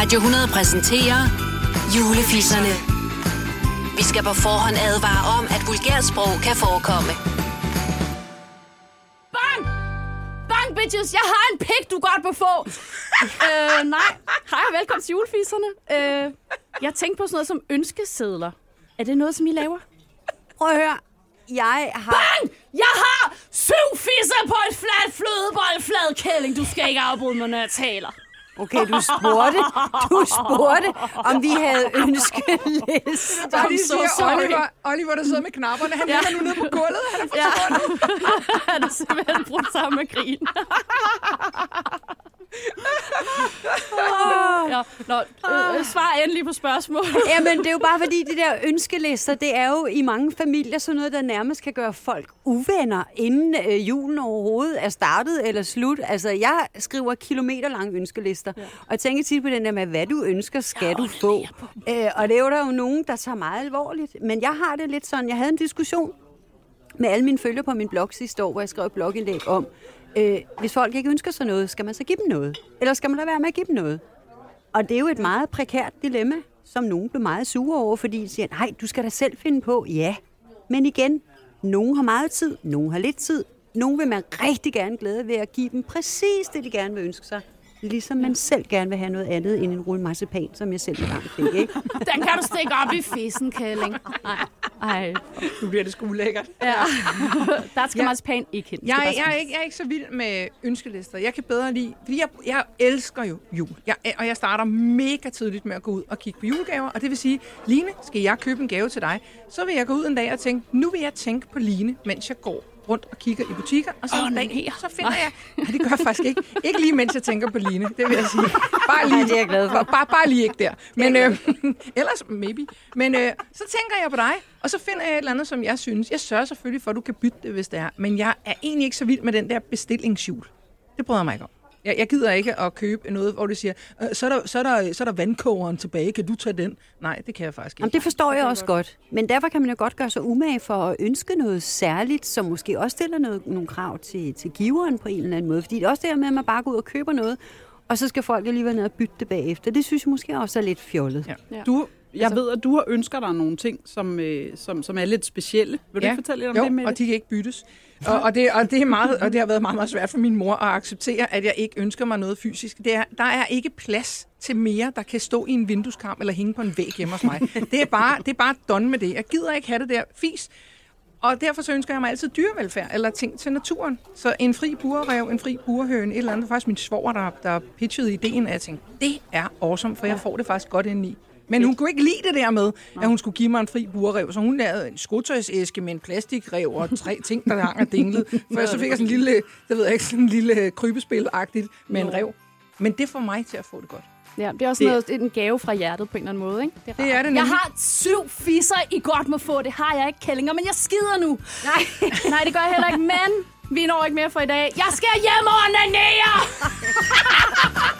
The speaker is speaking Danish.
Radio 100 præsenterer Julefisserne. Vi skal på forhånd advare om, at vulgært sprog kan forekomme. Bang! Bang, bitches! Jeg har en pik, du godt må få. øh, nej. Hej og velkommen til julefisserne. Øh, jeg tænkte på sådan noget som ønskesedler. Er det noget, som I laver? Prøv at høre. Jeg har... Bang! Jeg har syv fisser på et fladt flødebold, flad kælling. Du skal ikke afbryde mig, når jeg taler. Okay, du spurgte, du spurgte, om vi havde ønskeliste. Bare lige so siger, sorry. Oliver, Oliver, der sidder med knapperne, han Ja. ligger nu nede på gulvet. Han er for Ja. Han er simpelthen brudt sammen med grin. ja, nå, svar endelig på spørgsmål. Jamen, det er jo bare fordi, de der ønskelister, det er jo i mange familier sådan noget, der nærmest kan gøre folk uvenner, inden øh, julen overhovedet er startet eller slut. Altså, jeg skriver kilometerlange ønskelister, ja. og jeg tænker tit på den der med, hvad du ønsker, skal du få. Øh, og det er jo der jo nogen, der tager meget alvorligt. Men jeg har det lidt sådan, jeg havde en diskussion med alle mine følgere på min blog sidste år, hvor jeg skrev et blogindlæg om, øh, hvis folk ikke ønsker sig noget, skal man så give dem noget? Eller skal man lade være med at give dem noget? Og det er jo et meget prekært dilemma, som nogen bliver meget sure over, fordi de siger, nej, du skal da selv finde på. Ja, men igen, nogen har meget tid, nogen har lidt tid. Nogen vil man rigtig gerne glæde ved at give dem præcis det, de gerne vil ønske sig. Ligesom man selv gerne vil have noget andet end en rulle marcipan, som jeg selv engang fik, ikke? Den kan du stikke op i fissen, kælling. Nej. Ej. Nu bliver det sgu ulækkert. Ja. Der skal Ja. marcipan ikke hen. Jeg, bare jeg, er ikke, jeg er ikke så vild med ønskelister. Jeg kan bedre lide, fordi jeg, jeg elsker jo jul. Jeg, og jeg starter mega tidligt med at gå ud og kigge på julegaver. Og det vil sige, Line, skal jeg købe en gave til dig? Så vil jeg gå ud en dag og tænke, nu vil jeg tænke på Line, mens jeg går rundt og kigger i butikker. Og så Åh, en dag, nej. så finder jeg... Nej, det gør jeg faktisk ikke. Ikke lige mens jeg tænker på Line, det vil jeg sige. Bare lige, Nej, det er jeg glad for. Bare, bare lige ikke der. Men øh, ellers, maybe. Men øh, så tænker jeg på dig, og så finder jeg et eller andet, som jeg synes. Jeg sørger selvfølgelig for, at du kan bytte det, hvis det er. Men jeg er egentlig ikke så vild med den der bestillingsjul. Det bryder jeg mig ikke om. Jeg, jeg gider ikke at købe noget, hvor du siger, øh, så, er der, så, er der, så er der vandkogeren tilbage, kan du tage den? Nej, det kan jeg faktisk ikke. Jamen, det forstår jeg også godt. Men derfor kan man jo godt gøre sig umage for at ønske noget særligt, som måske også stiller noget, nogle krav til, til giveren på en eller anden måde. Fordi det er også det her med, at man bare går ud og køber noget, og så skal folk alligevel ned og bytte det bagefter. Det synes jeg måske også er lidt fjollet. Ja. Ja. Du, jeg ved, at du har ønsker dig nogle ting, som, øh, som, som er lidt specielle. Vil du ikke fortælle lidt om jo, det med og de kan ikke byttes. Og, og, det, og, det er meget, og det har været meget, meget svært for min mor at acceptere, at jeg ikke ønsker mig noget fysisk. Det er, der er ikke plads til mere, der kan stå i en vindueskarm eller hænge på en væg hjemme hos mig. Det er bare, det er bare done med det. Jeg gider ikke have det der fis. Og derfor så ønsker jeg mig altid dyrevelfærd eller ting til naturen. Så en fri burrev, en fri burhøne, et eller andet. Det var faktisk min svoger, der, der pitchede ideen, og jeg tænkte, det er awesome, for jeg får det faktisk godt indeni. Men hun kunne ikke lide det der med, at hun skulle give mig en fri burrev, så hun lavede en skotøjsæske med en plastikrev og tre ting, der hang og dinglede. For så fik jeg sådan en lille, det ved jeg ikke, sådan en lille krybespil-agtigt med en rev. Men det får mig til at få det godt. Ja, det er også Det- noget, det er en gave fra hjertet på en eller anden måde, ikke? Det er det Jeg nemlig. har syv fisser, I godt må få. Det har jeg ikke, kællinger, men jeg skider nu. Nej. Nej, det gør jeg heller ikke, men vi når ikke mere for i dag. Jeg skal hjem og onanere!